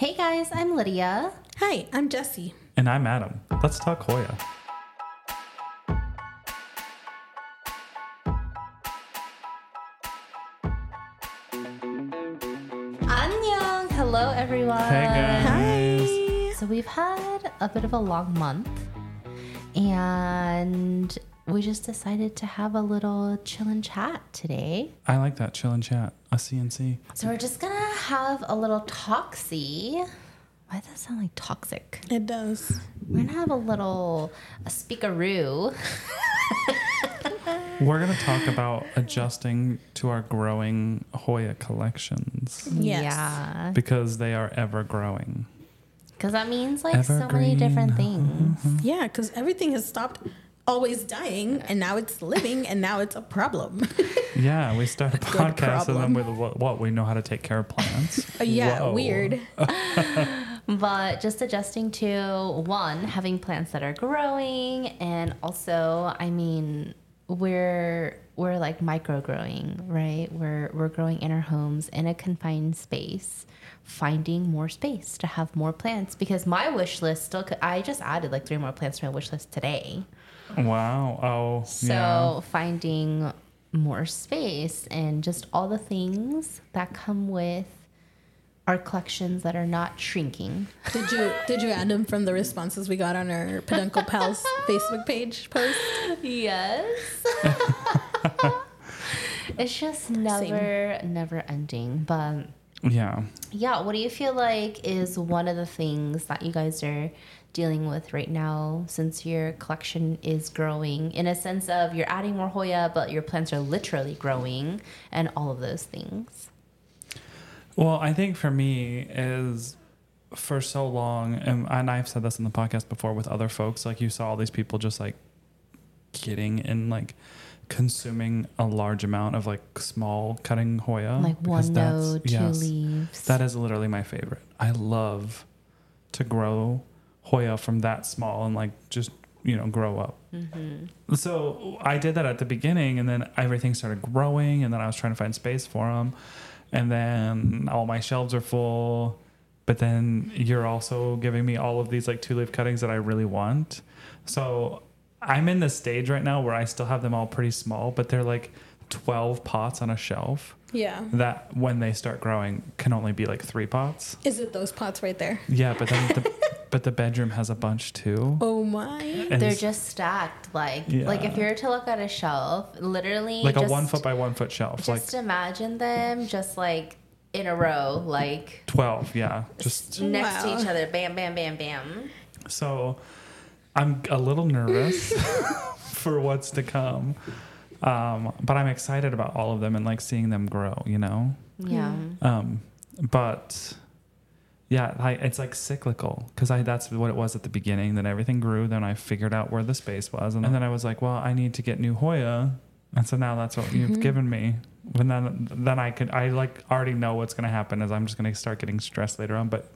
Hey guys, I'm Lydia. Hi, I'm Jessi. And I'm Adam. Let's talk Hoya. Annyeong! Hello everyone. Hey guys. So we've had a bit of a long month and we just decided to have a little chill and chat today. I like that chill and chat. A CNC. So we're just gonna have a little toxy. Why does that sound like toxic? It does. We're gonna have a little a speakeroo. We're going to talk about adjusting to our growing Hoya collections Yes. Yeah. because they are ever growing. Because that means like so many different things. Mm-hmm. Yeah, because everything has stopped always dying and now it's living and now it's a problem. Yeah, we start a Good podcast and then problem. with what, what we know how to take care of plants. Uh, yeah, Whoa. weird. But just adjusting to one, having plants that are growing, and also, I mean, we're we're like micro growing, right? We're we're growing in our homes in a confined space, finding more space to have more plants. Because my wish list still, could, I just added like three more plants to my wish list today. Wow. Oh, So yeah. finding more space and just all the things that come with our collections that are not shrinking. Did you did you add them from the responses we got on our Peduncle Pals Facebook page post? Yes. it's just never, never ending. But Yeah. yeah, what do you feel like is one of the things that you guys are dealing with right now since your collection is growing in a sense of you're adding more Hoya, but your plants are literally growing and all of those things? Well, I think for me is for so long, and, and I've said this in the podcast before with other folks, like you saw all these people just like getting and like consuming a large amount of like small cutting Hoya. Like because one that's- node, two yes, leaves. That is literally my favorite. I love to grow Hoya from that small and like just, you know, grow up. Mm-hmm. So I did that at the beginning, and then everything started growing, and then I was trying to find space for them, and then all my shelves are full. But then you're also giving me all of these like two leaf cuttings that I really want. So I'm in the stage right now where I still have them all pretty small, but they're like 12 pots on a shelf Yeah. that when they start growing can only be like three pots. Is it those pots right there? Yeah, but then the, but the bedroom has a bunch too. Oh my. And They're just stacked. Like, Yeah. like if you were to look at a shelf, literally like a one foot by one foot shelf, like Just imagine them just like in a row, like 12. Yeah, just next Wow. to each other. Bam, bam, bam, bam. So I'm a little nervous for what's to come. Um, but I'm excited about all of them and like seeing them grow, you know? Yeah. Um, but yeah, I, it's like cyclical because I that's what it was at the beginning. Then everything grew. Then I figured out where the space was, and, then I was like, well, I need to get new Hoya, and so now that's what you've given me. And then then I could I like already know what's going to happen is I'm just going to start getting stressed later on, but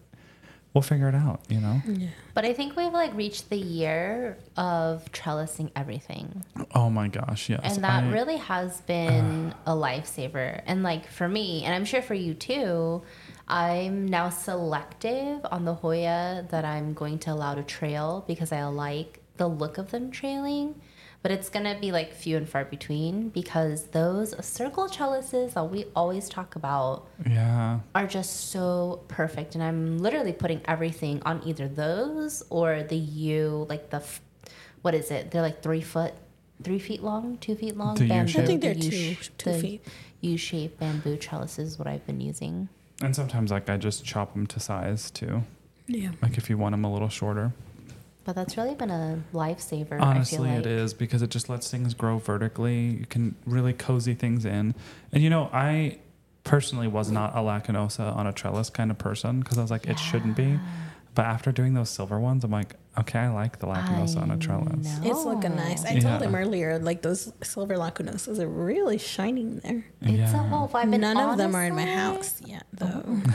we'll figure it out, you know. Yeah. But I think we've like reached the year of trellising everything. Oh my gosh, yes. and that I- really has been a lifesaver. And like for me, and I'm sure for you too, I'm now selective on the Hoya that I'm going to allow to trail because I like the look of them trailing. But it's gonna be like few and far between because those circle trellises that we always talk about Yeah. are just so perfect. And I'm literally putting everything on either those or the U, like the, what is it? They're like three foot, three feet long, two feet long. The bamboo. U-shape. I think they're The two- U-sh- two the feet. U-shaped bamboo trellises is what I've been using. And sometimes like I just chop them to size too. Yeah. Like if you want them a little shorter. But that's really been a lifesaver. Honestly, I feel like. it is because it just lets things grow vertically. You can really cozy things in. And you know, I personally was not a lacunosa on a trellis kind of person because I was like, it shouldn't be. But after doing those silver ones, I'm like, okay, I like the lacunosa on a trellis. know. It's looking nice. I Yeah. told him earlier, like those silver lacunosas are really shining there. It's a Yeah. Oh, whole vibe. and None of them are in my house yet, though.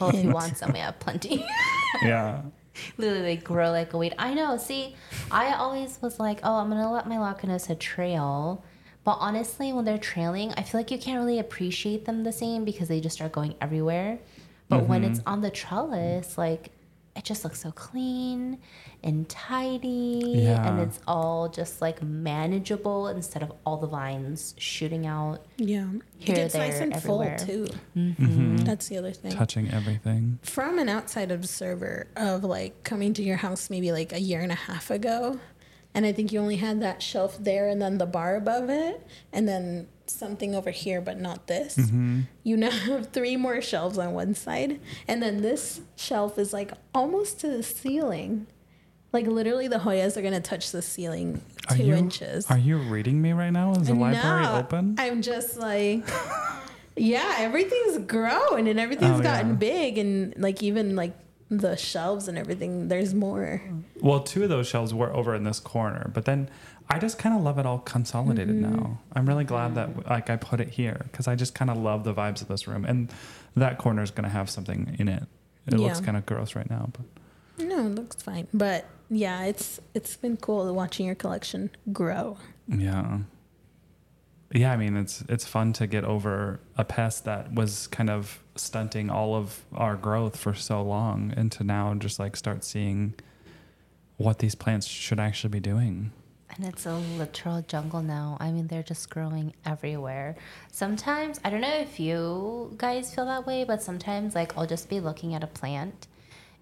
Well, if you want some, we have plenty. Yeah. Literally, they grow like a weed. I know. See, I always was like, oh, I'm gonna let my Lacunosa trail. But honestly, when they're trailing, I feel like you can't really appreciate them the same because they just start going everywhere. But when mm-hmm. it's on the trellis, like it just looks so clean and tidy, and it's all just like manageable instead of all the vines shooting out. Yeah. Here, it gets nice and everywhere. full, too. Mm-hmm. That's the other thing. Touching everything. From an outside observer of like coming to your house maybe like a year and a half ago, and I think you only had that shelf there and then the bar above it, and then something over here, but not this. Mm-hmm. You now have three more shelves on one side, and then this shelf is like almost to the ceiling. Like literally, the Hoyas are gonna touch the ceiling Are two you, inches. Are you reading me right now? Is the library open? I'm just like, yeah, everything's grown and everything's Oh, gotten yeah. big, and like even like the shelves and everything, there's more. Well, two of those shelves were over in this corner, but then I just kind of love it all consolidated Mm-hmm. now. I'm really glad that like I put it here because I just kind of love the vibes of this room, and that corner is going to have something in it. It looks kind of gross right now, but No, it looks fine, but yeah, it's it's been cool watching your collection grow. yeah, yeah. I mean, it's it's fun to get over a pest that was kind of stunting all of our growth for so long, and to now just like start seeing what these plants should actually be doing. And it's a literal jungle now. I mean, they're just growing everywhere. Sometimes, I don't know if you guys feel that way, but sometimes, like, I'll just be looking at a plant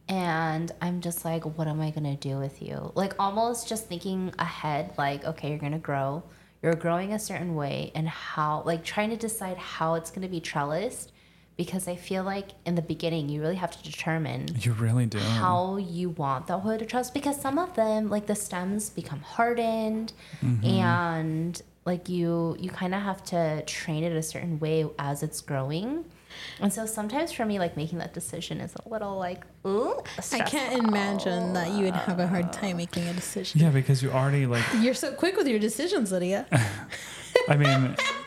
and I'm just like, what am I to do with you? Like, almost just thinking ahead, like, okay, you're to grow. You're growing a certain way, and how, like, trying to decide how it's going to be trellised. Because I feel like in the beginning, you really have to determine You really do. how you want the Hoya to trust because some of them like the stems become hardened Mm-hmm. and like you you kind of have to train it a certain way as it's growing and so sometimes for me like making that decision is a little like ooh I can't imagine that you would have a hard time making a decision. Yeah, because you already like. You're so quick with your decisions, Lydia. I mean,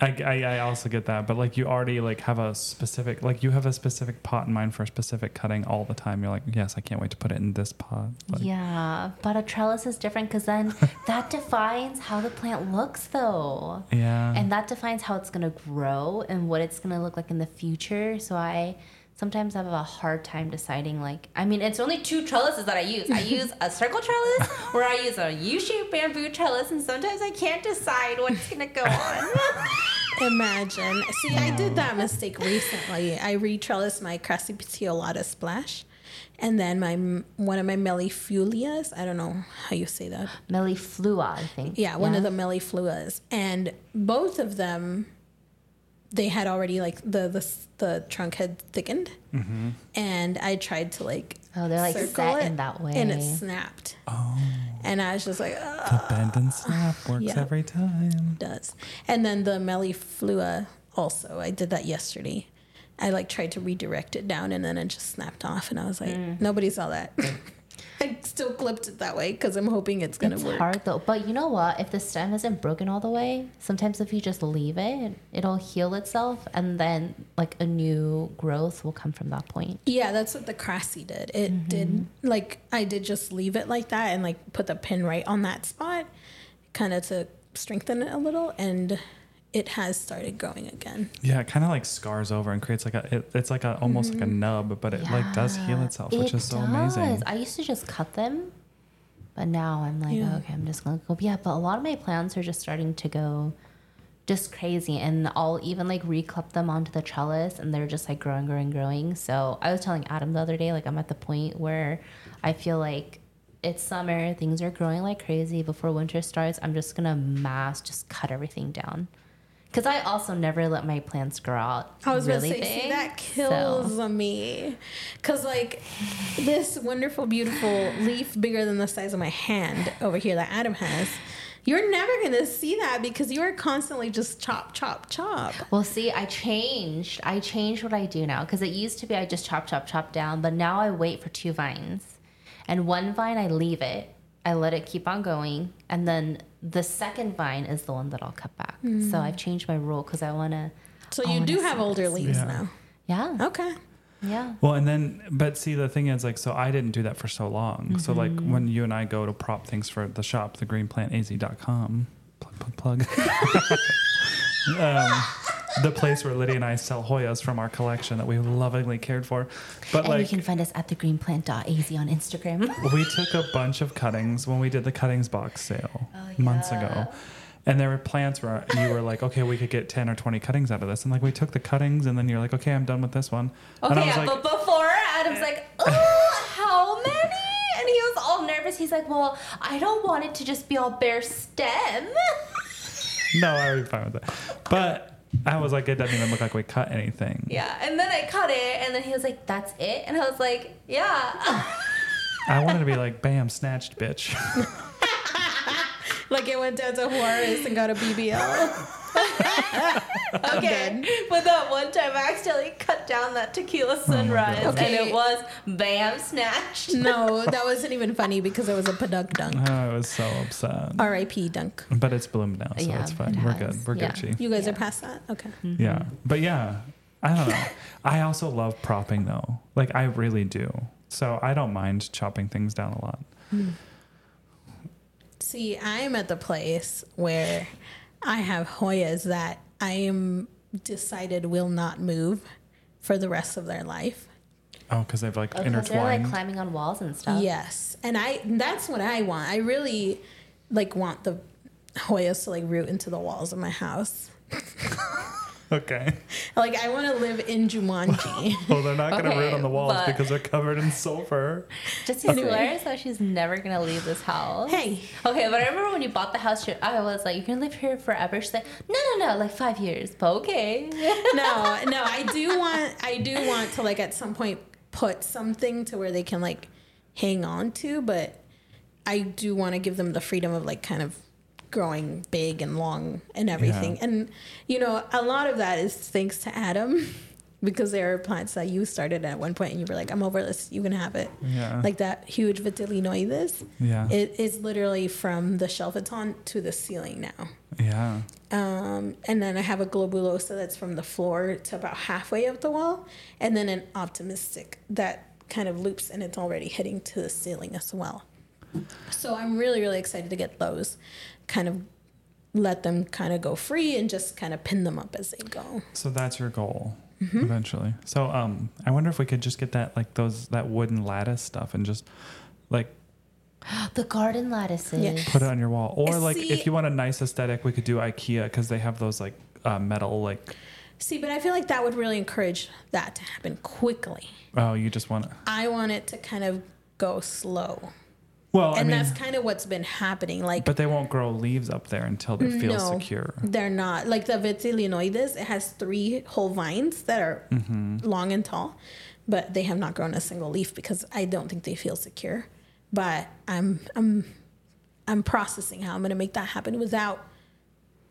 I, I, I also get that, but like you already like have a specific like you have a specific pot in mind for a specific cutting all the time. You're like, yes, I can't wait to put it in this pot. Like, yeah but a trellis is different because then that defines how the plant looks though yeah, and that defines how it's going to grow and what it's going to look like in the future so i sometimes I have a hard time deciding like i mean it's only two trellises that i use i use a circle trellis or i use a u-shaped bamboo trellis and sometimes i can't decide what's to go on Imagine. See, I did that mistake recently. I retrellised my Crassipetiolata splash, and then my one of my mellifulias. I don't know how you say that. melliflua i think Yeah, one of the mellifluas, and both of them, they had already like the the the trunk had thickened, and I tried to like Oh, they're, like, circle set it, in that way and it snapped, oh, and I was just like, Ugh. the bend and snap works Yeah. every time. It does. And then the melliflua also. I did that yesterday. I like tried to redirect it down and then it just snapped off and I was like, Mm. nobody saw that. I still clipped it that way because I'm hoping it's gonna it's work. hard though but you know what if the stem isn't broken all the way sometimes if you just leave it it'll heal itself and then like a new growth will come from that point Yeah, that's what the Crassy did. It Mm-hmm. did like I did just leave it like that and like put the pin right on that spot, kind of to strengthen it a little, and it has started growing again. Yeah, it kind of like scars over and creates like a. It, it's like a almost like a mm-hmm. nub, but it like does heal itself, which it is so does. amazing. I used to just cut them, but now I'm like, Yeah. okay, I'm just gonna go. Yeah, but a lot of my plants are just starting to go just crazy, and I'll even like reclip them onto the trellis, and they're just like growing, growing, growing. So I was telling Adam the other day, like I'm at the point where I feel like it's summer, things are growing like crazy. Before winter starts, I'm just gonna mass just cut everything down. Because I also never let my plants grow out. I was really gonna say, see, big, that so- kills me, cause like this wonderful, beautiful leaf bigger than the size of my hand over here that Adam has, You're never gonna see that because you are constantly just chop, chop, chop. Well, see, I changed. I changed what I do now because it used to be I just chop, chop, chop down, but now I wait for two vines, and one vine I leave it. I let it keep on going, and then the second vine is the one that I'll cut back. So I've changed my rule because I want to. So I you do have older it's- leaves Yeah. now. Yeah, Okay. yeah. Well, and then, but see, the thing is, like, so I didn't do that for so long. So, like, Mm-hmm. when you and I go to prop things for the shop, thegreenplantaz.com, plug, plug, plug. um, the place where Lydia and I sell Hoyas from our collection that we lovingly cared for. But, And like, you can find us at thegreenplant.az on Instagram. we took a bunch of cuttings when we did the cuttings box sale oh, months ago. And there were plants where you were like, okay, we could get 10 or 20 cuttings out of this. And like, we took the cuttings and then you're like, okay, I'm done with this one. and I Okay, was yeah, like, but before Adam's like, oh, how many? And he was all nervous. He's like, well, I don't want it to just be all bare stem. no, I would be fine with that. But I was like, it doesn't even look like we cut anything. Yeah, and then I cut it, and then he was like, that's it? And I was like, yeah. I wanted to be like, bam, snatched, bitch. Like it went down to Juarez and got a BBL. Okay, but that one time I accidentally cut down that tequila oh sunrise, God. and it was bam snatched. no, that wasn't even funny because it was a Paduk dunk. Oh, I was so upset. R.I.P. dunk. But it's bloomed now, so Yeah, it's fine. it We're good. We're Yeah. Gucci. You guys Yeah. are past that? Okay. Mm-hmm. Yeah. But yeah, I don't know. I also love propping though. Like I really do. So I don't mind chopping things down a lot. Hmm. See, I'm at the place where I have Hoyas that I am decided will not move for the rest of their life. Oh, because they've like Because they're intertwined. like climbing on walls and stuff. Yes, and I that's what I want. I really like want the Hoyas to like root into the walls of my house. okay. Like I want to live in Jumanji. Well, they're not going to root Okay, on the walls but- because they're covered in sulfur. Just hilarious how she's never gonna leave this house. hey, Okay, but I remember when you bought the house, she- I was like, "You're gonna live here forever." She's like, "No, no, no, like five years." But okay. no, no, I do want I do want to like at some point put something to where they can like hang on to, but I do want to give them the freedom of like kind of growing big and long and everything. Yeah. And you know, a lot of that is thanks to Adam because there are plants that you started at one point and you were like, I'm over this, you can have it. Yeah. Like that huge vitellinoides. Yeah. It is literally from the shelf it's on to the ceiling now. yeah. Um, and then I have a globulosa that's from the floor to about halfway up the wall, and then an optimistic that kind of loops and it's already hitting to the ceiling as well. So I'm really, really excited to get those, kind of let them kind of go free and just kind of pin them up as they go. So that's your goal Mm-hmm. eventually. So um, I wonder if we could just get that like those that wooden lattice stuff and just like the garden lattices. Yeah. put it on your wall. Or like See- if you want a nice aesthetic, we could do IKEA because they have those like uh, metal like. See, but I feel like that would really encourage that to happen quickly. Oh, you just want. I want it to kind of go slow. Well, I And mean, that's kind of what's been happening. Like but they won't grow leaves up there until they feel no, secure. They're not. Like the Vitellinoides, it has three whole vines that are Mm-hmm. long and tall, but they have not grown a single leaf because I don't think they feel secure. But I'm I'm I'm processing how I'm gonna make that happen without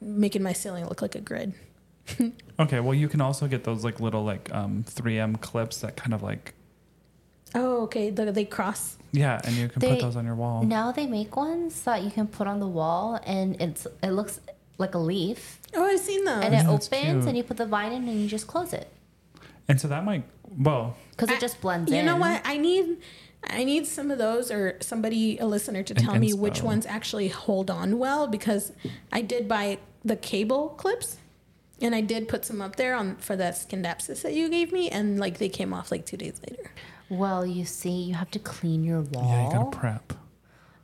making my ceiling look like a grid. Okay, well, you can also get those like little like um, 3M clips that kind of like Oh, okay. The, they cross. Yeah, and you can They- put those on your wall. Now they make ones that you can put on the wall, and it's it looks like a leaf, Oh, I've seen those. and it that's opens, cute. and you put the vine in, and you just close it And so that might well, because it just blends you in. know what? I need I need some of those or somebody a listener to tell me which ones actually hold on well because I did buy the cable clips and I did put some up there on for that scindapsus that you gave me and like they came off like 2 days later. Well, you see, you have to clean your wall. yeah, you gotta prep.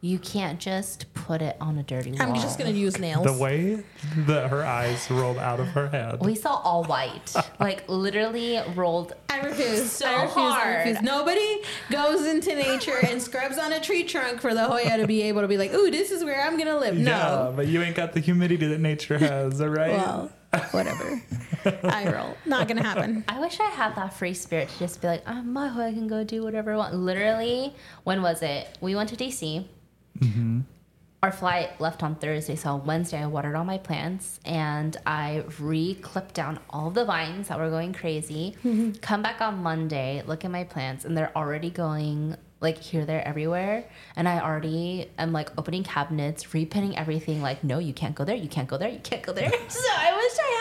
You can't just put it on a dirty wall. I'm just going to use nails. The way that her eyes rolled out of her head. We saw all white, like literally rolled. I refuse. So I refuse. I hard. refuse. Nobody goes into nature and scrubs on a tree trunk for the Hoya to be able to be like, "Ooh, this is where I'm going to live." Yeah, No. but you ain't got the humidity that nature has, all right? Well, whatever. I roll. Not going to happen. I wish I had that free spirit to just be like, oh, my I can go do whatever I want. Literally, when was it? We went to DC. Mm-hmm. our flight left on Thursday, so on Wednesday I watered all my plants and I re-clipped down all the vines that were going crazy. Mm-hmm. Come back on Monday, look at my plants, and they're already going like here, there, everywhere. And I already am like opening cabinets, repinning everything. Like, no, you can't go there, you can't go there, you can't go there. so I wish I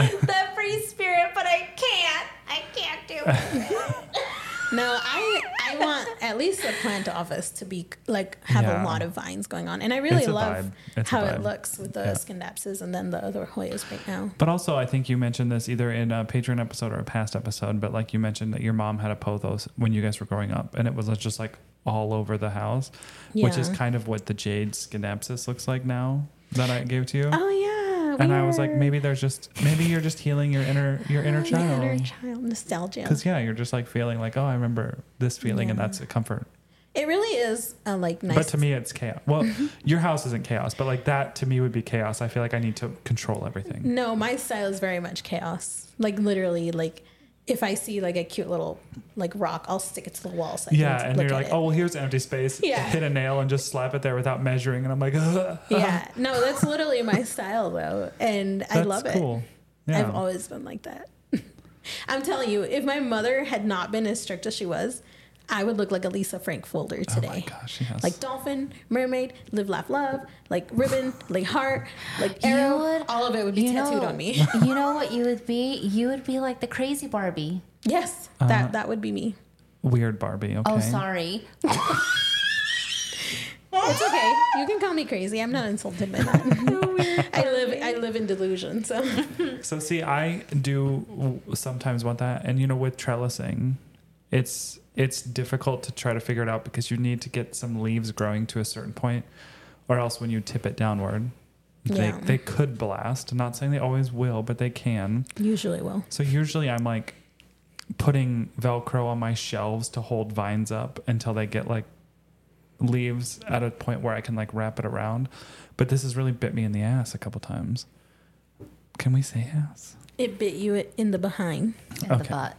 had that free spirit, but I can't. I can't do it. No, I I want at least the plant office to be like have Yeah. a lot of vines going on, and I really love a how it looks with the Yeah. scindapsus and then the other Hoyas right now. But also, I think you mentioned this either in a Patreon episode or a past episode. But like you mentioned that your mom had a pothos when you guys were growing up, and it was just like all over the house, which is kind of what the jade scindapsus looks like now that I gave to you. Oh yeah, and I was like, maybe there's just maybe you're just healing your inner your inner The inner child. child nostalgia. Because yeah, you're just like feeling like, oh, I remember this feeling, and that's a comfort. It really is uh, like nice. But to me, it's chaos. Well, your house isn't chaos, but like that to me would be chaos. I feel like I need to control everything. no, my style is very much chaos. Like literally, like if I see like a cute little like rock, I'll stick it to the wall. So I Yeah, and you're like, it. oh, well, here's empty space. Yeah. Hit a nail and just slap it there without measuring, and I'm like, Ugh. yeah, no, that's literally my style though, and I That's love it. cool. Yeah. I've always been like that. I'm telling you, if my mother had not been as strict as she was, I would look like a Lisa Frank folder oh today. my gosh, yes. Like dolphin, mermaid, live, laugh, love, like ribbon, like heart, like arrow. would- all of it would be You tattooed know- on me. you know what you would be? You would be like the crazy Barbie. yes, Uh-huh. that that would be me. weird Barbie. Okay. Oh, sorry. It's okay. You can call me crazy. I'm not insulted by that. I live I live in delusion. So So see, I do sometimes want that, and you know, with trellising, it's it's difficult to try to figure it out because you need to get some leaves growing to a certain point, or else when you tip it downward, they Yeah. they could blast. I'm not saying they always will, but they can. usually will. So usually I'm like putting Velcro on my shelves to hold vines up until they get like leaves at a point where I can like wrap it around. But this has really bit me in the ass a couple times. Can we say ass? It bit you in the behind. In the butt.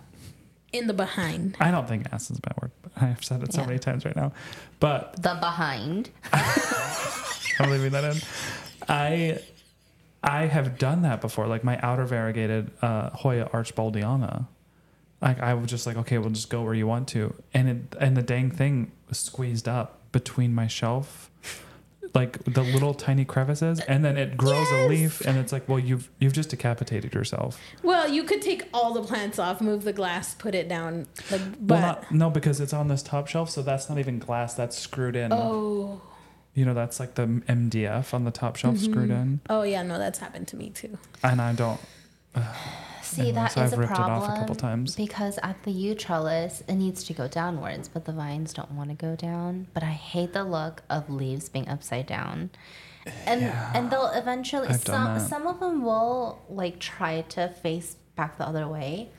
In the behind. I don't think ass is a bad word, but I've said it so Yeah. many times right now. But The behind. I'm leaving that in. I I have done that before, like my outer variegated uh, Hoya archboldiana. Like I was just like, okay, we'll just go where you want to, and it and the dang thing was squeezed up between my shelf, like the little tiny crevices, and then it grows a leaf, and it's like, well, you've you've just decapitated yourself. Well, you could take all the plants off, move the glass, put it down. Like, but well, not no, because it's on this top shelf, so that's not even glass. That's screwed in. oh, You know, that's like the MDF on the top shelf mm-hmm. screwed in, oh yeah, no, that's happened to me too. and I don't. See, Anyway, that is so I've a ripped it off problem a couple times. because at the U trellis, it needs to go downwards, but the vines don't want to go down. But I hate the look of leaves being upside down. And and they'll eventually I've some some of them will like try to face back the other way,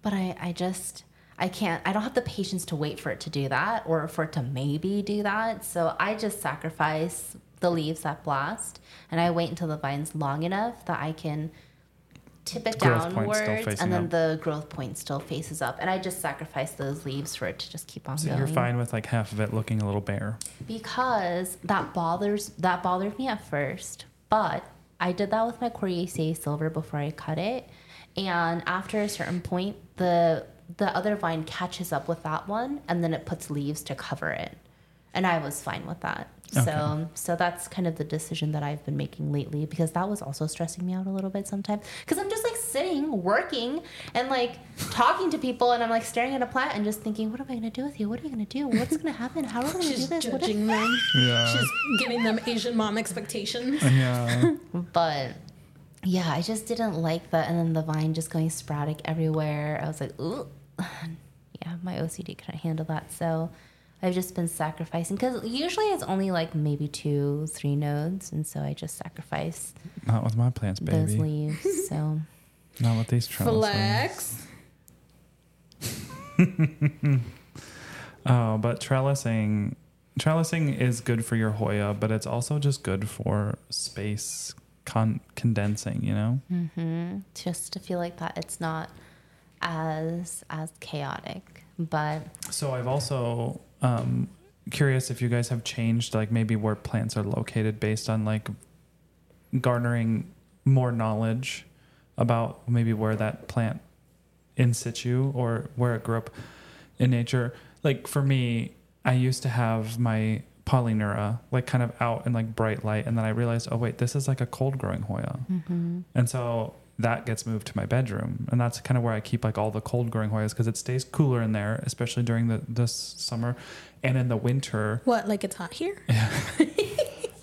but I I just I can't I don't have the patience to wait for it to do that or for it to maybe do that. So I just sacrifice the leaves that blast and I wait until the vine's long enough that I can tip it Growth downwards and then up. the growth point still faces up. And I just sacrifice those leaves for it to just keep on So going. you're fine with like half of it looking a little bare. because that bothers that bothered me at first but i did that with my coriacea silver before i cut it. And after a certain point the the other vine catches up with that one and then it puts leaves to cover it. And i was fine with that. So so that's kind of the decision that i've been making lately because that was also stressing me out a little bit sometimes. Because i'm just like sitting working and like talking to people and i'm like staring at a plant and just thinking what am i going to do with you what are you going to do what's going to happen how are we going to do She's this What judging them. Yeah. She's giving them Asian mom expectations. yeah. but yeah, I just didn't like that. And then the vine just going sporadic everywhere. I was like, ooh, yeah, my OCD couldn't handle that. So I've just been sacrificing because usually it's only like maybe two, three nodes. And so I just sacrifice Not with my plants, baby. those leaves. So Not with these trellises. Flex. Oh, but trellising, trellising is good for your Hoya, but it's also just good for space con- condensing. You know. mhm, just to feel like that it's not as as chaotic. But So I've also, um, curious if you guys have changed, like maybe where plants are located based on like garnering more knowledge about maybe where that plant in situ or where it grew up in nature. Like for me, I used to have my polyneura like kind of out in like bright light, and then I realized, oh wait, this is like a cold growing Hoya, mm-hmm. and so that gets moved to my bedroom, and that's kind of where I keep like all the cold growing Hoyas because it stays cooler in there, especially during the this summer, and in the winter. What? Like it's hot here? Yeah,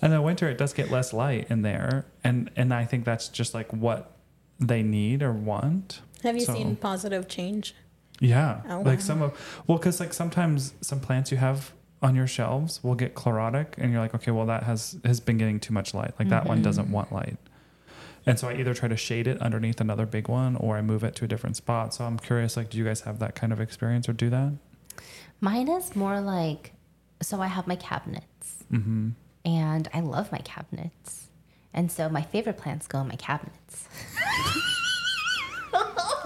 In the winter, it does get less light in there, and and I think that's just like what they need or want. Have you So- seen positive change? Yeah, Oh, like wow. some of well, because like sometimes some plants you have on your shelves will get chlorotic, and you're like, okay, well that has has been getting too much light. Like that Mm-hmm. one doesn't want light, and so I either try to shade it underneath another big one, or I move it to a different spot. So I'm curious, like, do you guys have that kind of experience or do that? Mine is more like so I have my cabinets. Mm-hmm. And I love my cabinets. And so my favorite plants go in my cabinets.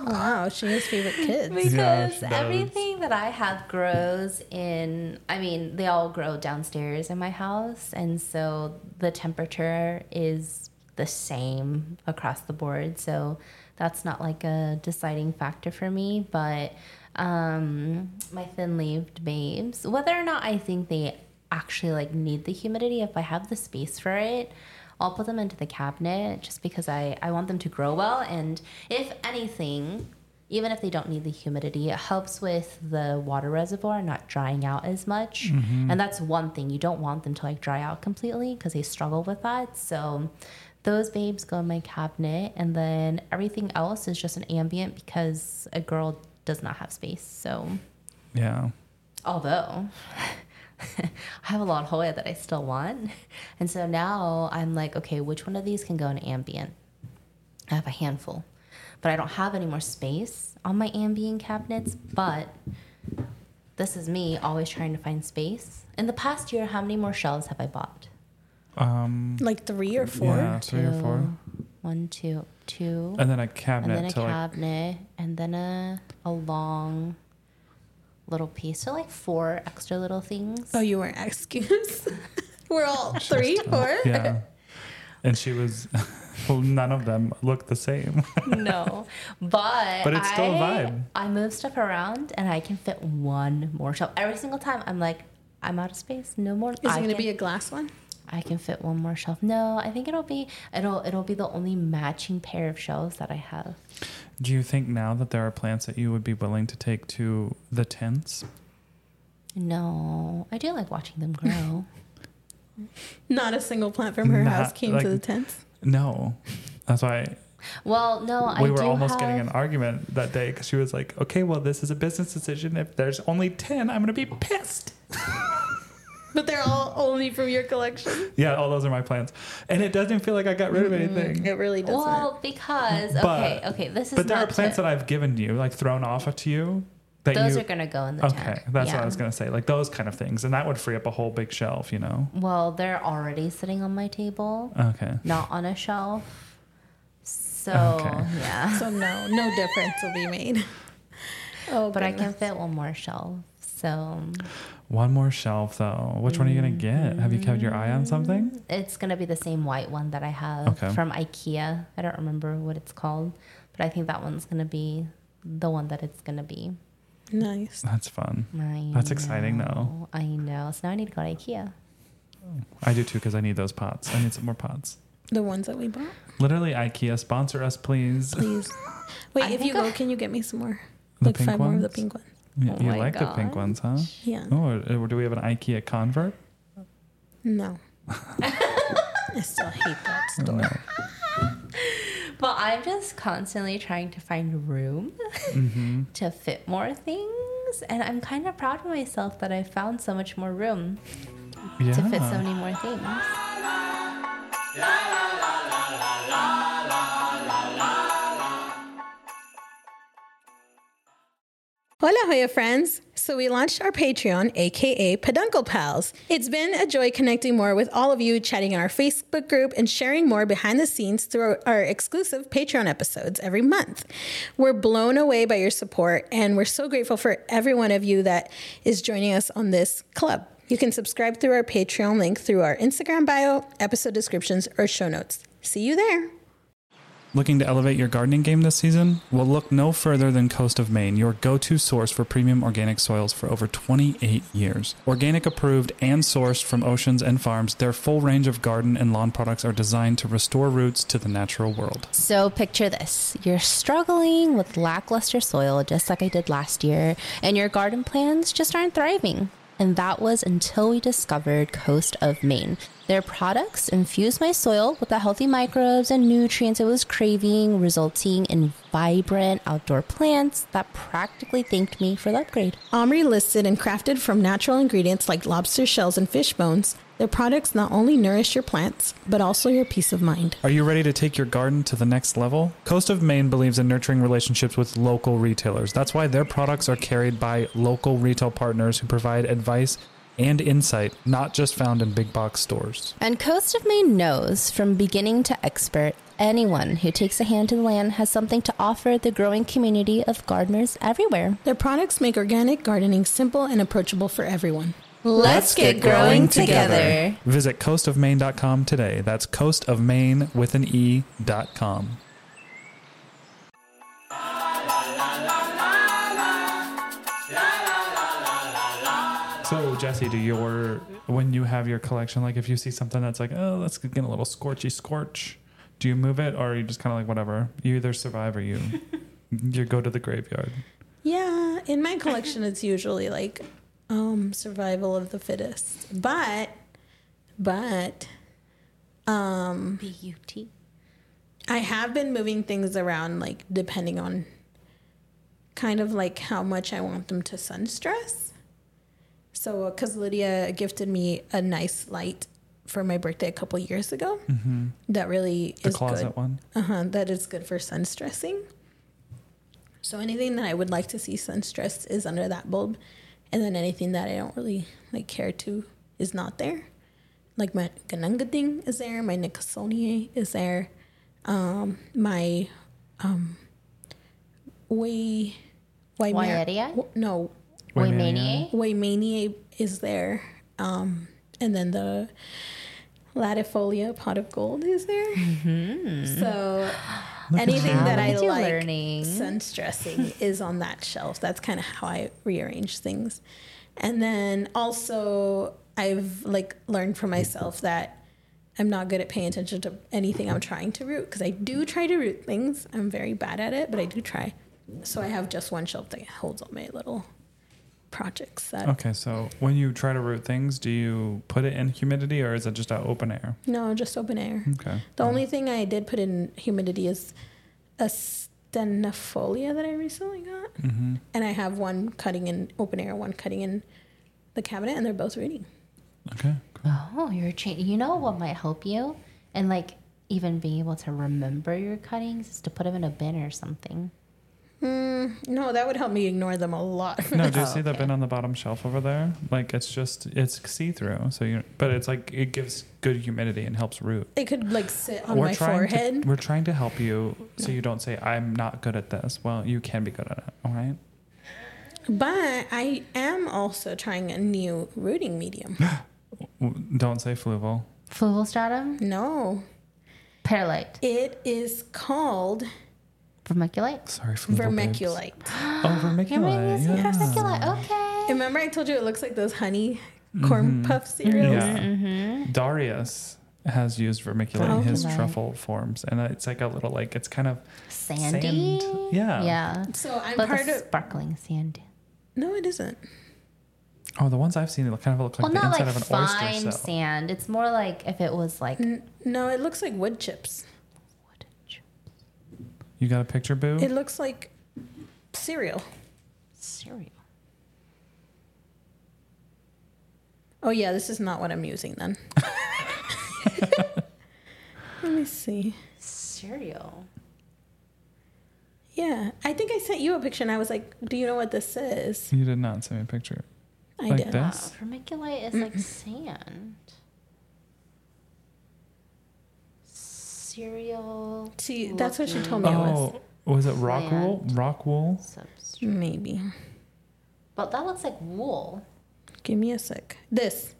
Wow, she has favorite kids. Because Yeah, everything that I have grows in, I mean, they all grow downstairs in my house. And so the temperature is the same across the board. So that's not like a deciding factor for me. But um, my thin leaved babes, whether or not I think they actually like need the humidity, if I have the space for it, I'll put them into the cabinet just because I, I want them to grow well. And if anything, even if they don't need the humidity, it helps with the water reservoir not drying out as much. Mm-hmm. And that's one thing. You don't want them to like dry out completely because they struggle with that. So those babes go in my cabinet. And then everything else is just an ambient because a girl does not have space. So Yeah. although I have a lot of Hoya that I still want. And so now I'm like, okay, which one of these can go in ambient? I have a handful, but I don't have any more space on my ambient cabinets. But this is me always trying to find space. In the past year, how many more shelves have I bought? Um. Like three or four. Yeah, three or four, One, two, two. and then a cabinet. and cabinet then a to like. cabinet, and then a, a long little piece. So like four extra little things. Oh, you weren't excuse. We're all three, four. Yeah. And she was, well, none of them look the same. no, but But it's still a I- vibe. I move stuff around and I can fit one more shelf every single time. I'm like, I'm out of space. No more. Is it going to be a glass one? I can fit one more shelf. No, I think it'll be it'll it'll be the only matching pair of shelves that I have. Do you think now that there are plants that you would be willing to take to the tents? No, I do like watching them grow. Not a single plant from her Not house came like- to the tents. No. That's why well, no, I we were do almost have, getting an argument that day because she was like, okay, well, this is a business decision. If there's only 10, I'm going to be pissed. But they're all only from your collection. Yeah, all those are my plants. And it doesn't feel like I got rid of anything. It really doesn't. Well, because But- okay, okay, this is But there are plants to- that I've given you, like thrown off to you. That those you, are gonna go in the Okay, tent. that's what I was going to say. Like those kind of things. And that would free up a whole big shelf, you know? Well, they're already sitting on my table, Okay. not on a shelf. So Okay. yeah, so no, no difference will be made. Oh, but I can fit one more shelf. So One more shelf, though. Which one are you going to get? Have you kept your eye on something? Mm, it's gonna be the same white one that I have Okay. from IKEA. I don't remember what it's called, but I think that one's gonna be the one that it's gonna be. Nice. That's fun. I That's exciting, though. I know. So now I need to go to IKEA. Oh, I do too because I need those pots. I need some more pots. The ones that we bought, Literally, IKEA sponsor us, please. please. Wait, I if you go, I- can you get me some more? The like pink five more of the ones? pink ones. You, Oh you my like the pink ones, huh? Yeah. Oh, or, or do we have an IKEA convert? No. I still hate that store. No. But I'm just constantly trying to find room Mm-hmm. to fit more things. And I'm kind of proud of myself that I found so much more room Yeah. to fit so many more things. Hola, Hoya friends. So we launched our Patreon, aka Peduncle Pals. It's been a joy connecting more with all of you, chatting in our Facebook group, and sharing more behind the scenes through our exclusive Patreon episodes every month. We're blown away by your support, and we're so grateful for every one of you that is joining us on this club. You can subscribe through our Patreon link through our Instagram bio, episode descriptions, or show notes. See you there. Looking to elevate your gardening game this season? Well, look no further than Coast of Maine, your go to source for premium organic soils for over 28 years. Organic approved and sourced from oceans and farms, their full range of garden and lawn products are designed to restore roots to the natural world. So picture this you're struggling with lackluster soil, just like I did last year, and your garden plans just aren't thriving. And that was until we discovered Coast of Maine. Their products infused my soil with the healthy microbes and nutrients it was craving, resulting in vibrant outdoor plants that practically thanked me for the upgrade. Omri listed and crafted from natural ingredients like lobster shells and fish bones. Their products not only nourish your plants, but also your peace of mind. Are you ready to take your garden to the next level? Coast of Maine believes in nurturing relationships with local retailers. That's why their products are carried by local retail partners who provide advice and insight, not just found in big box stores. And Coast of Maine knows from beginning to expert, anyone who takes a hand to the land has something to offer the growing community of gardeners everywhere. Their products make organic gardening simple and approachable for everyone. Let's get growing together. Visit coastofmaine.com today. That's coastofmaine with an E dot com. Jessi, do your when you have your collection, like if you see something that's like, oh, let's get a little scorchy scorch, do you move it or are you just kind of like whatever? You either survive or you you go to the graveyard. Yeah, in my collection, it's usually like um, survival of the fittest. But, but, um, B-U-T. I have been moving things around, like depending on kind of like how much I want them to sun stress. So, because Lydia gifted me a nice light for my birthday a couple years ago, that really The is closet good. one. Uh-huh, that is good for sun stressing. So anything that I would like to see sun stressed is under that bulb, and then anything that I don't really like care to is not there. Like my Gunung Gading is there, my Nicholsonia is there, um, my um, way, Wyadia? no, Waymania? Waymania is there, um, and then the Latifolia pot of gold is there. So anything that I Look like learning. sun stressing is on that shelf. That's kind of how I rearrange things. And then also I've like learned for myself that I'm not good at paying attention to anything I'm trying to root because I do try to root things. I'm very bad at it, but I do try. So I have just one shelf that holds all my little projects that Okay, so when you try to root things, do you put it in humidity or is it just out open air? no, just open air. Okay. The only thing I did put in humidity is a stenofolia that I recently got. hmm And I have one cutting in open air, one cutting in the cabinet, and they're both rooting. Okay. Cool. Oh, you're changing. You know what might help you? And like even being able to remember your cuttings is to put them in a bin or something. Mm, no, that would help me ignore them a lot. No, do you Oh, see the okay. bin on the bottom shelf over there? Like it's just it's see through. So you, but it's like it gives good humidity and helps root. it could like sit on my trying forehead. To, we're trying to help you so you don't say I'm not good at this. Well, you can be good at it. All right. But I am also trying a new rooting medium. Don't say fluval. Fluval stratum, no, perlite, it is called vermiculite. Sorry, fluval. babes. vermiculite. Oh, vermiculite. Vermiculite. Yeah. Vermiculite. Okay. Remember, I told you it looks like those honey corn puff cereals. Yeah. Mm-hmm. Darius has used vermiculite in his Vermiculite. truffle forms, and it's like a little like it's kind of Sandy. Sand. Yeah. Yeah. So I'm But part the of. sparkling sand. No, it isn't. oh the ones I've seen it kind of look like well, the inside like of an oyster fine shell. sand. It's more like if it was like N- no, it looks like wood chips. You got a picture, boo? It looks like cereal. cereal. Oh yeah, this is not what I'm using then. Let me see. Cereal. Yeah, I think I sent you a picture and I was like, "Do you know what this is?" you did not send me a picture. I Like did. that? Uh, Yes. vermiculite is like sand. Cereal. See, that's what she told me it was. Oh, was it rock wool? Rock wool? Substrate. Maybe. But that looks like wool. Give me a sec. This.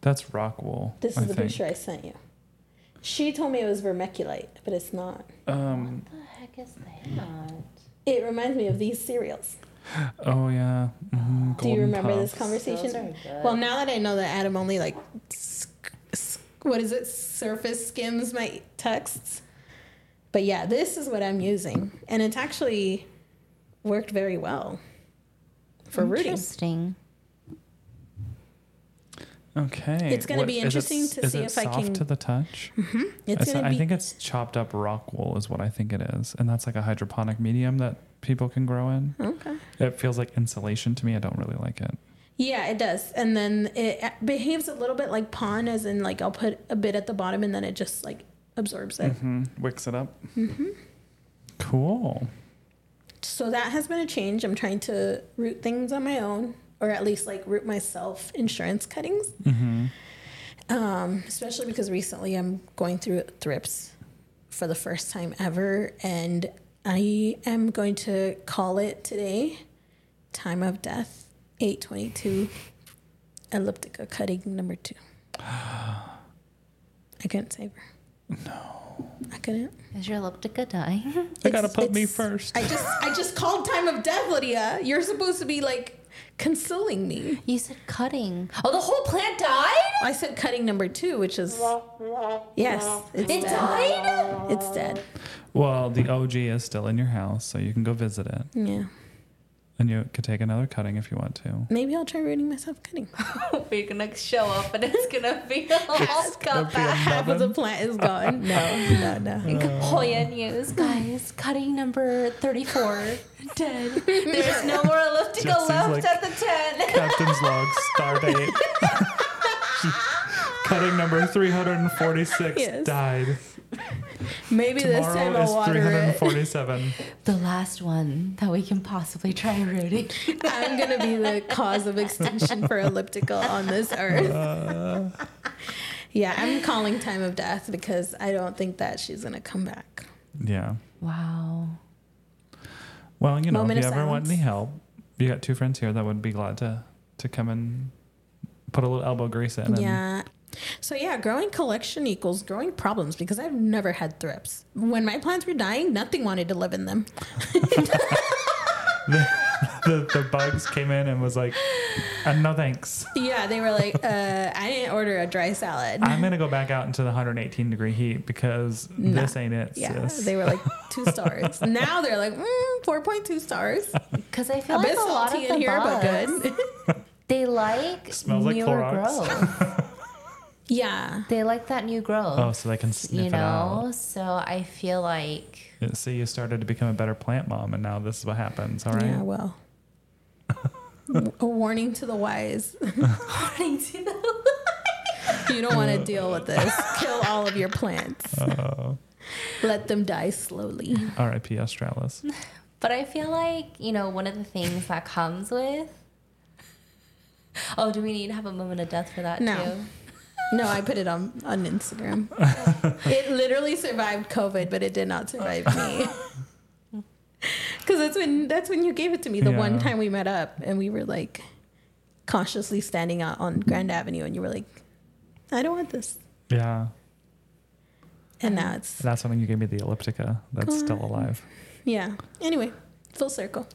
That's rock wool. This is I the think. picture I sent you. She told me it was vermiculite, but it's not. Um. What the heck is that? It reminds me of these cereals. Oh yeah. Mhm, Do you Golden remember this conversation? Those are good. Well, now that I know that Adam only like, sk- sk- what is it, surface skims my texts. But yeah, this is what I'm using, and it's actually worked very well for rooting. Interesting. Okay. It's gonna be is it interesting to see if I can. Is it soft to the touch. Mm-hmm. It's It's- gonna I be. think it's chopped up rock wool is what I think it is, and that's like a hydroponic medium that people can grow in. okay. It feels like insulation to me. I don't really like it. Yeah, it does, and then it behaves a little bit like pond, as in like I'll put a bit at the bottom, and then it just like absorbs it. hmm Wicks it up. Cool. So that has been a change. I'm trying to root things on my own, or at least like root myself insurance cuttings. hmm Um, especially because recently I'm going through thrips for the first time ever, and I am going to call it today. Time of death, eight twenty-two, elliptica cutting number two. I couldn't save her. No, I couldn't. Is your elliptica dying? They gotta put me first. I just I just called time of death, Lydia. You're supposed to be like consoling me. You said cutting. Oh, the whole plant died? I said cutting number two, which is yes, it's It dead. died? It's dead. Well, the OG is still in your house, so you can go visit it, Yeah, and you could take another cutting if you want to. maybe I'll try rooting myself cutting. We're gonna show up and it's gonna be a all cut back. Half of the plant is gone. No, no, no. Hoya uh. News, guys. Cutting number 34, dead. There's no more elliptica Jessi's left like- at the tent. Captain's log, star date. Cutting number 346 Yes. died. Maybe this time Tomorrow I'll is water it. 347. The last one that we can possibly try rooting. I'm gonna be the cause of extinction for elliptica on this earth. Uh. yeah, I'm calling time of death because I don't think that she's gonna come back. Yeah. Wow. Well, you know, Moment if you of ever want silence. any help, you got two friends here that would be glad to to come and put a little elbow grease in. And Yeah. So yeah, growing collection equals growing problems because I've never had thrips. When my plants were dying, nothing wanted to live in them. the, the, the bugs came in and was like, uh, no thanks. Yeah, they were like, uh, I didn't order a dry salad. I'm going to go back out into the 118 degree heat because this ain't it, yeah, sis. they were like two stars. now they're like mm, 4.2 stars. Because I feel A like a lot of salty the in here, but bugs, good. they like Smells like newer Clorox. growth. Yeah. they like that new growth. oh, so they can sniff you it know, out. so I feel like Yeah, See, you started to become a better plant mom, and now this is what happens. All right. Yeah, well. a warning to the wise. you don't want to deal with this. Kill all of your plants. Oh. Let them die slowly. R.I.P. Australis. But I feel like, you know, one of the things that comes with. Oh, do we need to have a moment of death for that No. too? No, I put it on, on Instagram. it literally survived COVID, but it did not survive me. Because that's when that's when you gave it to me the one time we met up and we were like cautiously standing out on Grand Avenue and you were like, I don't want this. Yeah. And now it's That's when you gave me the elliptica that's still alive. yeah. Anyway, full circle.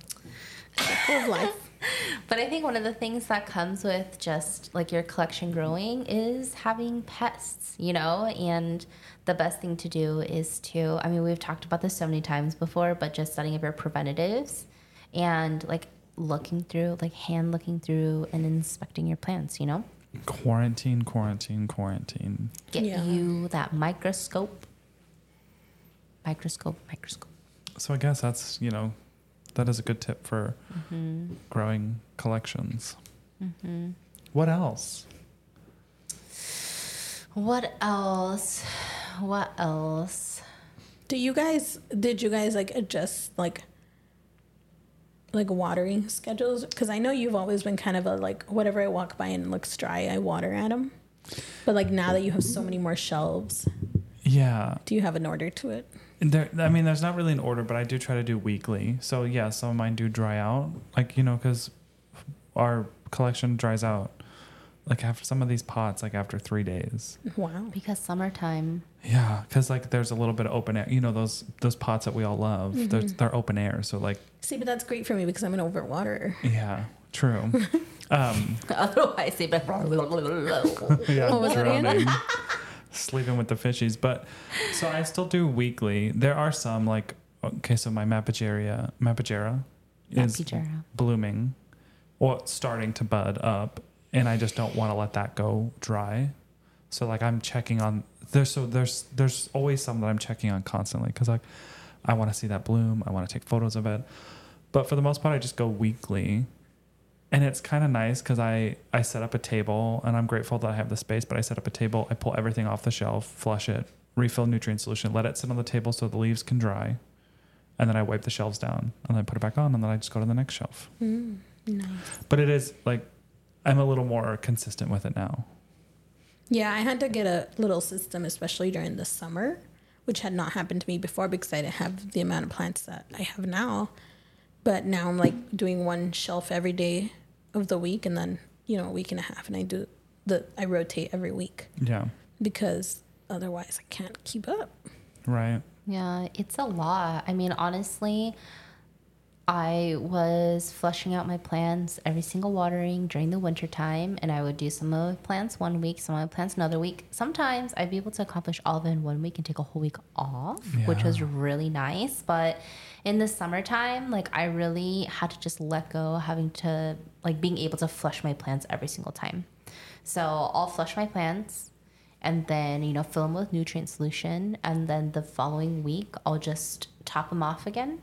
Circle of life. But I think one of the things that comes with just like your collection growing is having pests, you know? And the best thing to do is to, I mean, we've talked about this so many times before, but just setting up your preventatives and like looking through, like hand looking through and inspecting your plants, you know? Quarantine, quarantine, quarantine. Get Yeah. you that microscope. Microscope, microscope. So I guess that's, you know, that is a good tip for Mm-hmm. growing collections. What else? What else? What else? Do you guys did you guys like adjust like like watering schedules? Because I know you've always been kind of a like whatever I walk by and looks dry, I water at them. But like now that you have so many more shelves, Yeah. do you have an order to it? There, I mean, there's not really an order, but I do try to do weekly. So yeah, some of mine do dry out, like you know, because our collection dries out. Like after some of these pots, like after three days. Wow. Because summertime. Yeah, because like there's a little bit of open air. You know those those pots that we all love. They're, they're open air, so like See, but that's great for me because I'm an overwater. yeah, true. Um, Otherwise, they'd be like, yeah, What was that again? drowning, sleeping with the fishies. But so I still do weekly. There are some like okay, so my Mapageria, Mapagera is Mapagera. blooming or starting to bud up, and I just don't want to let that go dry. So like I'm checking on there's so there's there's always some that I'm checking on constantly because like I want to see that bloom. I want to take photos of it. But for the most part, I just go weekly. And it's kind of nice because I, I set up a table and I'm grateful that I have the space, but I set up a table, I pull everything off the shelf, flush it, refill nutrient solution, let it sit on the table so the leaves can dry. And then I wipe the shelves down and then I put it back on and then I just go to the next shelf. Mm, nice. But it is like, I'm a little more consistent with it now. Yeah, I had to get a little system, especially during the summer, which had not happened to me before because I didn't have the amount of plants that I have now. But now I'm like doing one shelf every day of the week, and then you know a week and a half, and I do the I rotate every week Yeah. because otherwise I can't keep up. Right. Yeah, it's a lot. I mean, honestly, I was flushing out my plants every single watering during the winter time, and I would do some of my plants one week, some of my plants another week. Sometimes I'd be able to accomplish all of it in one week and take a whole week off, which was really nice. But in the summertime, like I really had to just let go, having to like being able to flush my plants every single time. So I'll flush my plants and then, you know, fill them with nutrient solution. And then the following week, I'll just top them off again.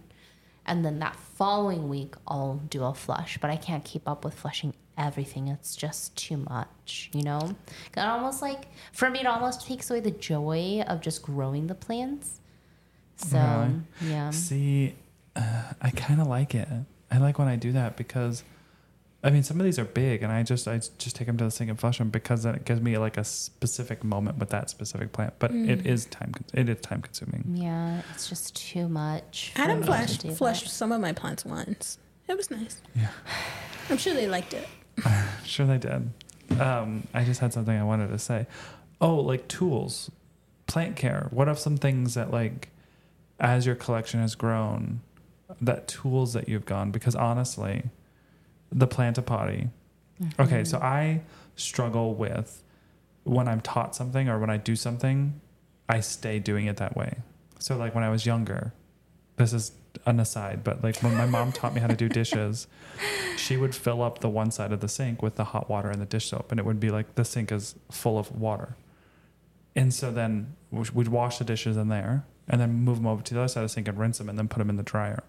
And then that following week, I'll do a flush. But I can't keep up with flushing everything. It's just too much, you know? It almost like, for me, it almost takes away the joy of just growing the plants. So, Really? yeah. See, uh, I kind of like it. I like when I do that because, I mean, some of these are big, and I just I just take them to the sink and flush them because then it gives me like a specific moment with that specific plant. But it is time it is time consuming. Yeah, it's just too much. for Adam me to flushed that. flushed some of my plants once. It was nice. Yeah, I'm sure they liked it. sure they did. Um, I just had something I wanted to say. Oh, like tools, plant care. What are some things that like, as your collection has grown, that tools that you've gone? Because honestly, the plantipotty. Mm-hmm. Okay, so I struggle with when I'm taught something or when I do something, I stay doing it that way. So like when I was younger, this is an aside, but like when my mom taught me how to do dishes, she would fill up the one side of the sink with the hot water and the dish soap, and it would be like the sink is full of water. And so then we'd wash the dishes in there and then move them over to the other side of the sink and rinse them and then put them in the dryer.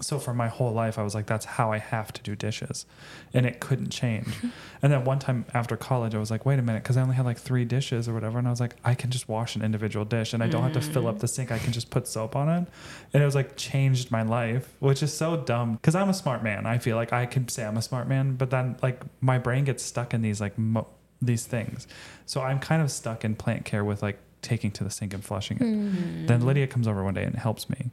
So for my whole life, I was like, that's how I have to do dishes. And it couldn't change. and then one time after college, I was like, wait a minute, because I only had like three dishes or whatever. And I was like, I can just wash an individual dish and I don't have to fill up the sink. I can just put soap on it. And it was like changed my life, which is so dumb because I'm a smart man. I feel like I can say I'm a smart man, but then like my brain gets stuck in these like mo- these things. So I'm kind of stuck in plant care with like taking to the sink and flushing it. Mm-hmm. Then Lydia comes over one day and helps me.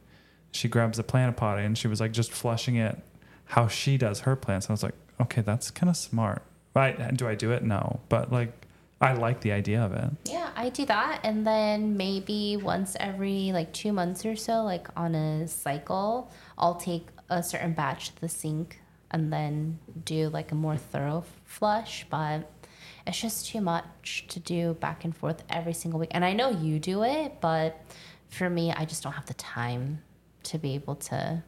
She grabs a plant pot and she was like just flushing it how she does her plants. I was like, okay, that's kind of smart. Right? Do I do it? No, but like I like the idea of it. Yeah, I do that. And then maybe once every like two months or so, like on a cycle, I'll take a certain batch to the sink and then do like a more thorough flush. But it's just too much to do back and forth every single week. And I know you do it, but for me, I just don't have the time to be able to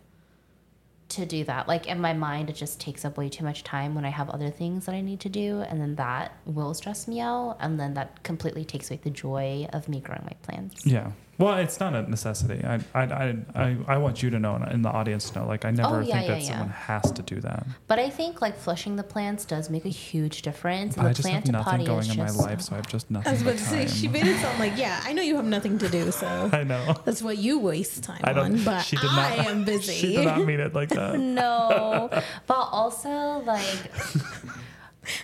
to do that. Like in my mind, it just takes up way too much time when I have other things that I need to do, and then that will stress me out, and then that completely takes away the joy of me growing my plants. Yeah. Well, it's not a necessity. I I I I, I want you to know and in the audience to know. Like I oh, never Oh, yeah, think yeah, that yeah. someone has to do that. But I think like flushing the plants does make a huge difference. But And I the just have plant nothing potty going is in my just life, so I have just nothing I was but about to say time. she made it sound like, yeah, I know you have nothing to do, so I know. that's what you waste time I don't. on. But she did not. I am busy. She did not mean it like that. no, but also like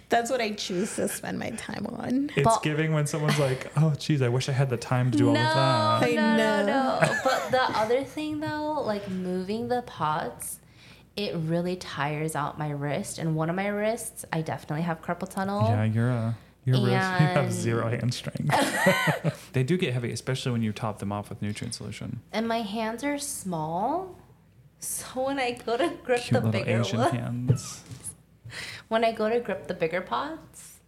That's what I choose to spend my time on. It's But- giving when someone's like, "Oh, geez, I wish I had the time to do all no, of that." I no, know. no, no. But the other thing though, like moving the pots, it really tires out my wrist. And one of my wrists, I definitely have carpal tunnel. Yeah, you're a you're real, you have zero hand strength. they do get heavy, especially when you top them off with nutrient solution. And my hands are small. So when I go to grip Cute the little bigger Asian one, hands. When I go to grip the bigger pots,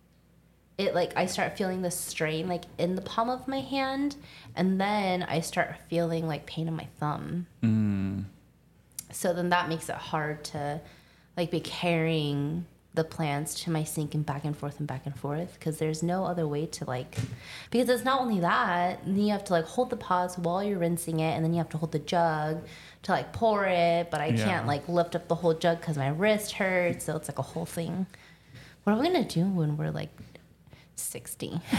it like I start feeling the strain like in the palm of my hand, and then I start feeling like pain in my thumb. Mm. So then that makes it hard to like be carrying the plants to my sink and back and forth and back and forth because there's no other way to like because it's not only that then you have to like hold the pots while you're rinsing it and then you have to hold the jug to like pour it but I Yeah. can't like lift up the whole jug because my wrist hurts so it's like a whole thing what are we gonna do when we're like 60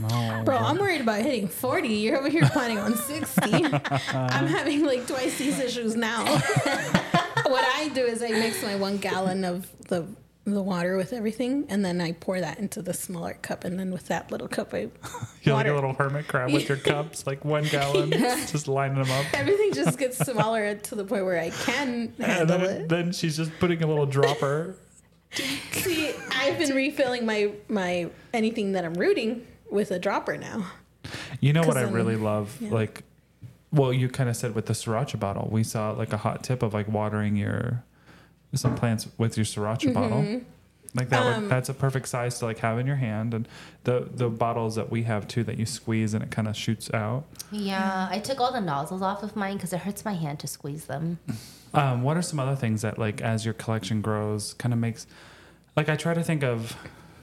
No. Bro, I'm worried about hitting 40. You're over here planning on 60. I'm having like twice these issues now. what I do is I mix my one gallon of the the water with everything, and then I pour that into the smaller cup, and then with that little cup, I You're like a little hermit crab with your cups, like one gallon, just lining them up. everything just gets smaller to the point where I can And handle then, it. then she's just putting a little dropper. See, I've been refilling my my anything that I'm rooting with a dropper now. You know what I really love? yeah. Like, well, you kind of said with the sriracha bottle, we saw like a hot tip of like watering your some plants with your sriracha bottle. Like that, would, Um, that's a perfect size to like have in your hand, and the the bottles that we have too that you squeeze and it kind of shoots out. yeah I took all the nozzles off of mine because it hurts my hand to squeeze them Um, what are some other things that like as your collection grows, kind of makes like I try to think of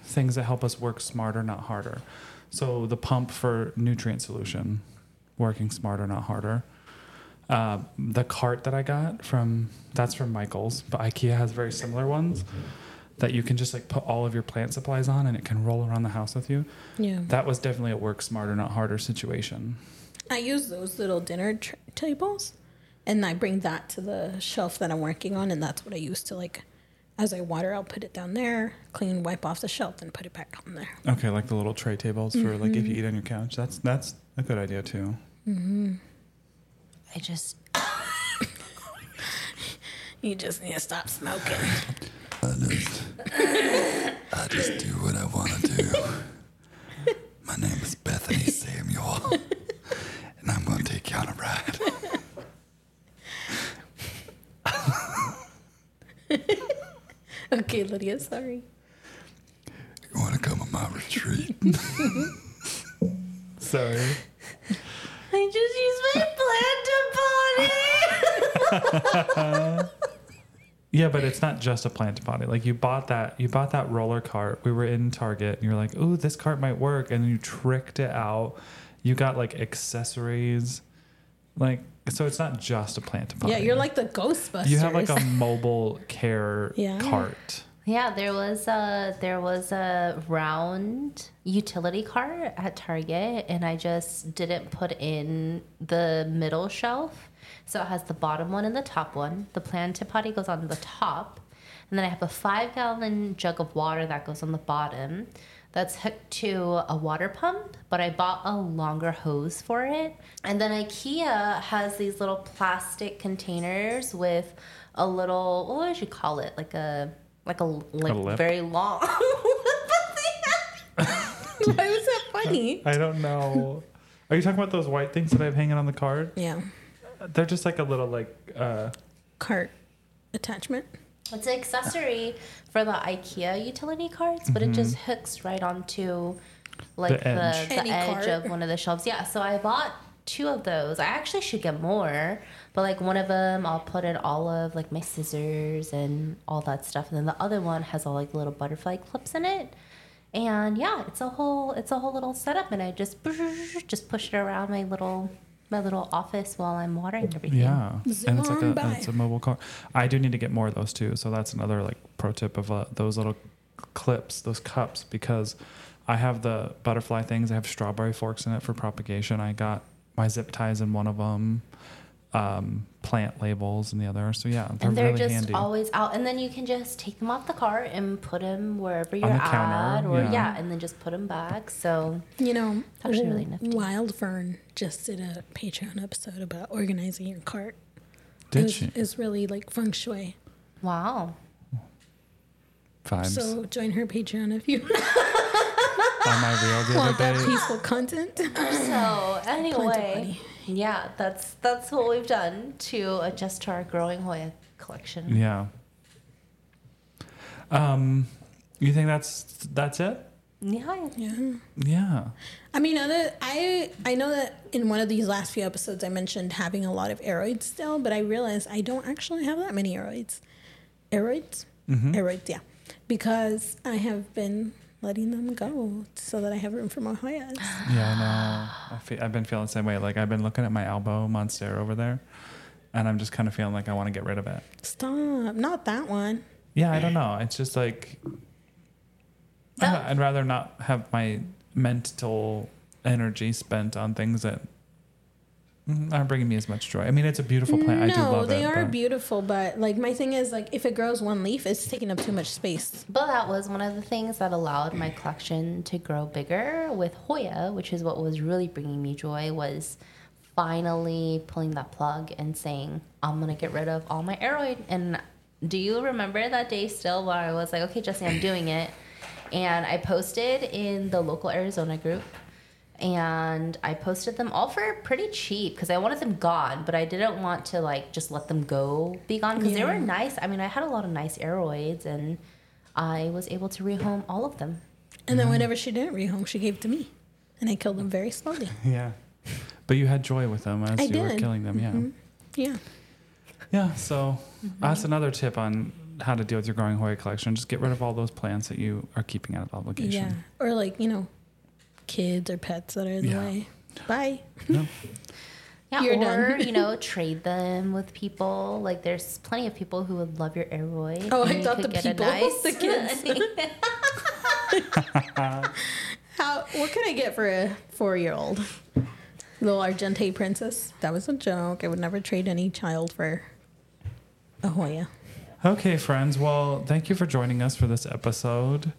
things that help us work smarter, not harder. So the pump for nutrient solution, working smarter, not harder. Uh, the cart that I got from that's from Michaels, but IKEA has very similar ones that you can just like put all of your plant supplies on and it can roll around the house with you. Yeah, That was definitely a work smarter, not harder situation. I use those little dinner tr- tables, and I bring that to the shelf that I'm working on, and that's what I use to like. As I water, I'll put it down there, clean, wipe off the shelf, and put it back on there. Okay, like the little tray tables for like if you eat on your couch. That's that's a good idea too. I just You just need to stop smoking. I just, I just do what I want to do. My name is Bethany Samuel, and I'm going to take you on a ride. okay, Lydia, sorry. You want to come on my retreat? Sorry. I just used my plant potty. Yeah, but it's not just a plant potty. Like you bought that, you bought that roller cart. We were in Target, and you were like, "Ooh, this cart might work," and you tricked it out. You got like accessories, like so. It's not just a plant potty. Yeah, you're like the Ghostbusters. you have like a mobile care Yeah. cart. Yeah, there was a there was a round utility cart at Target, and I just didn't put in the middle shelf, so it has the bottom one and the top one. The plant potty goes on the top, and then I have a five gallon jug of water that goes on the bottom. That's hooked to a water pump, but I bought a longer hose for it. And then IKEA has these little plastic containers with a little what would you call it? Like a like a like lip? very long. Why was that funny? I don't know. Are you talking about those white things that I have hanging on the card? Yeah, They're just like a little like. uh cart attachment. it's an accessory for the IKEA utility carts, but it just hooks right onto like The the edge. the, Any edge of one of the shelves. Yeah, so I bought two of those. I actually should get more, but like one of them I'll put in all of like my scissors and all that stuff, and then the other one has all like little butterfly clips in it. And yeah, it's a whole it's a whole little setup, and I just just push it around my little my little office while I'm watering everything. Yeah, Zoom and it's like a by. it's a mobile car. I do need to get more of those too. So that's another like pro tip of uh, those little clips, those cups, because I have the butterfly things. I have strawberry forks in it for propagation. I got my zip ties in one of them, um, plant labels and the other. So yeah, they're, and they're really just handy. always out and then you can just take them off the cart and put them wherever you're the at counter, or yeah. yeah. and then just put them back so You know, actually really nifty. Wild Fern just did a Patreon episode about organizing your cart. it Did was, she? It's really like feng shui. Wow. vibes So join her Patreon if you on my reel the want that other day. peaceful content. So anyway, buddy. Yeah, that's that's what we've done to adjust to our growing Hoya collection. Yeah. Um, you think that's that's it? Yeah. Yeah. Yeah. I mean, other I I know that in one of these last few episodes I mentioned having a lot of aroids still, but I realized I don't actually have that many aroids. Aroids, aroids, yeah, because I have been letting them go so that I have room for more Hoyas. Yeah, I know. I fe- I've been feeling the same way. Like I've been looking at my elbow monstera over there, and I'm just kind of feeling like I want to get rid of it. Stop! Not that one. Yeah, I don't know. It's just like oh. I'd rather not have my mental energy spent on things that Mm-hmm. aren't bringing me as much joy. I mean, it's a beautiful plant. I do no, love they it. are but- beautiful, but like my thing is like if it grows one leaf, it's taking up too much space. But that was one of the things that allowed my collection to grow bigger with Hoya, which is what was really bringing me joy was finally pulling that plug and saying, I'm going to get rid of all my aroid. And do you remember that day still where I was like, okay, Jessi, I'm doing it. And I posted in the local Arizona group and I posted them all for pretty cheap because I wanted them gone, but I didn't want to like just let them go be gone because they were nice. I mean, I had a lot of nice aroids and I was able to rehome all of them. And then whenever she didn't rehome, she gave to me, and I killed them very slowly. Yeah. But you had joy with them as I you were did. Mm-hmm. killing them. Yeah. Yeah. Yeah. So that's another tip on how to deal with your growing Hoya collection. Just get rid of all those plants that you are keeping out of obligation. Yeah. Or like, you know, kids or pets that are in the way. Bye. No. Yeah, You're or done. you know, trade them with people. Like, there's plenty of people who would love your aroid. Oh, I thought could the get a people, the kids. How what can I get for a four year old? Little Argente princess. That was a joke. I would never trade any child for a Hoya. Okay, friends. Well, thank you for joining us for this episode.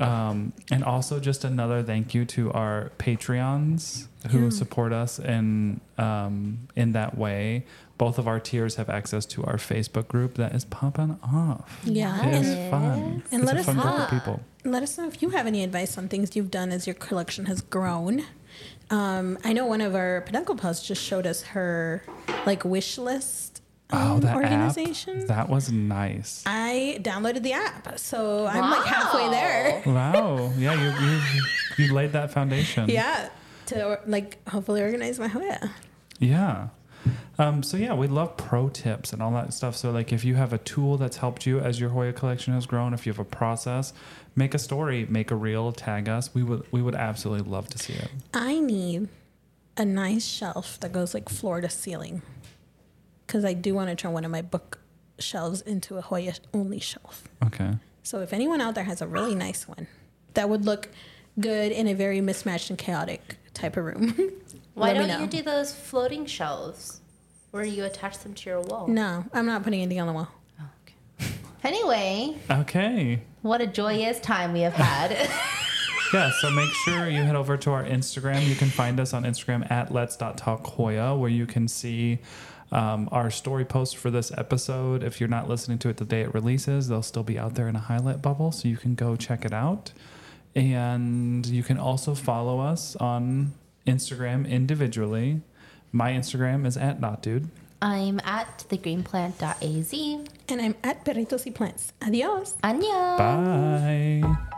Um, and also, just another thank you to our Patreons who Yeah. support us in um, in that way. Both of our tiers have access to our Facebook group that is popping off. Yeah. It is fun. And it's let a us fun group know. of people. let us know if you have any advice on things you've done as your collection has grown. Um, I know one of our peduncle pals just showed us her like wish list Oh, that organization. app. That was nice. I downloaded the app, so I'm like halfway there. Wow. Yeah, you you you laid that foundation. Yeah, to like hopefully organize my Hoya. Yeah. Um, so yeah, we love pro tips and all that stuff. So like, if you have a tool that's helped you as your Hoya collection has grown, if you have a process, make a story, make a reel, tag us. We would we would absolutely love to see it. I need a nice shelf that goes like floor to ceiling, because I do want to turn one of my book shelves into a Hoya only shelf. Okay. So if anyone out there has a really nice one that would look good in a very mismatched and chaotic type of room, Why let don't know. you do those floating shelves where you attach them to your wall? No, I'm not putting anything on the wall. Oh, okay. Anyway, Okay. what a joyous time we have had. Yeah, so make sure you head over to our Instagram. You can find us on Instagram at let's.talkhoya, where you can see um, our story post for this episode. If you're not listening to it the day it releases, they'll still be out there in a highlight bubble, so you can go check it out. And you can also follow us on Instagram individually. My Instagram is at knotdude. I'm at thegreenplant.az. And I'm at Perritos y Plants. Adios. Annyeong. Bye.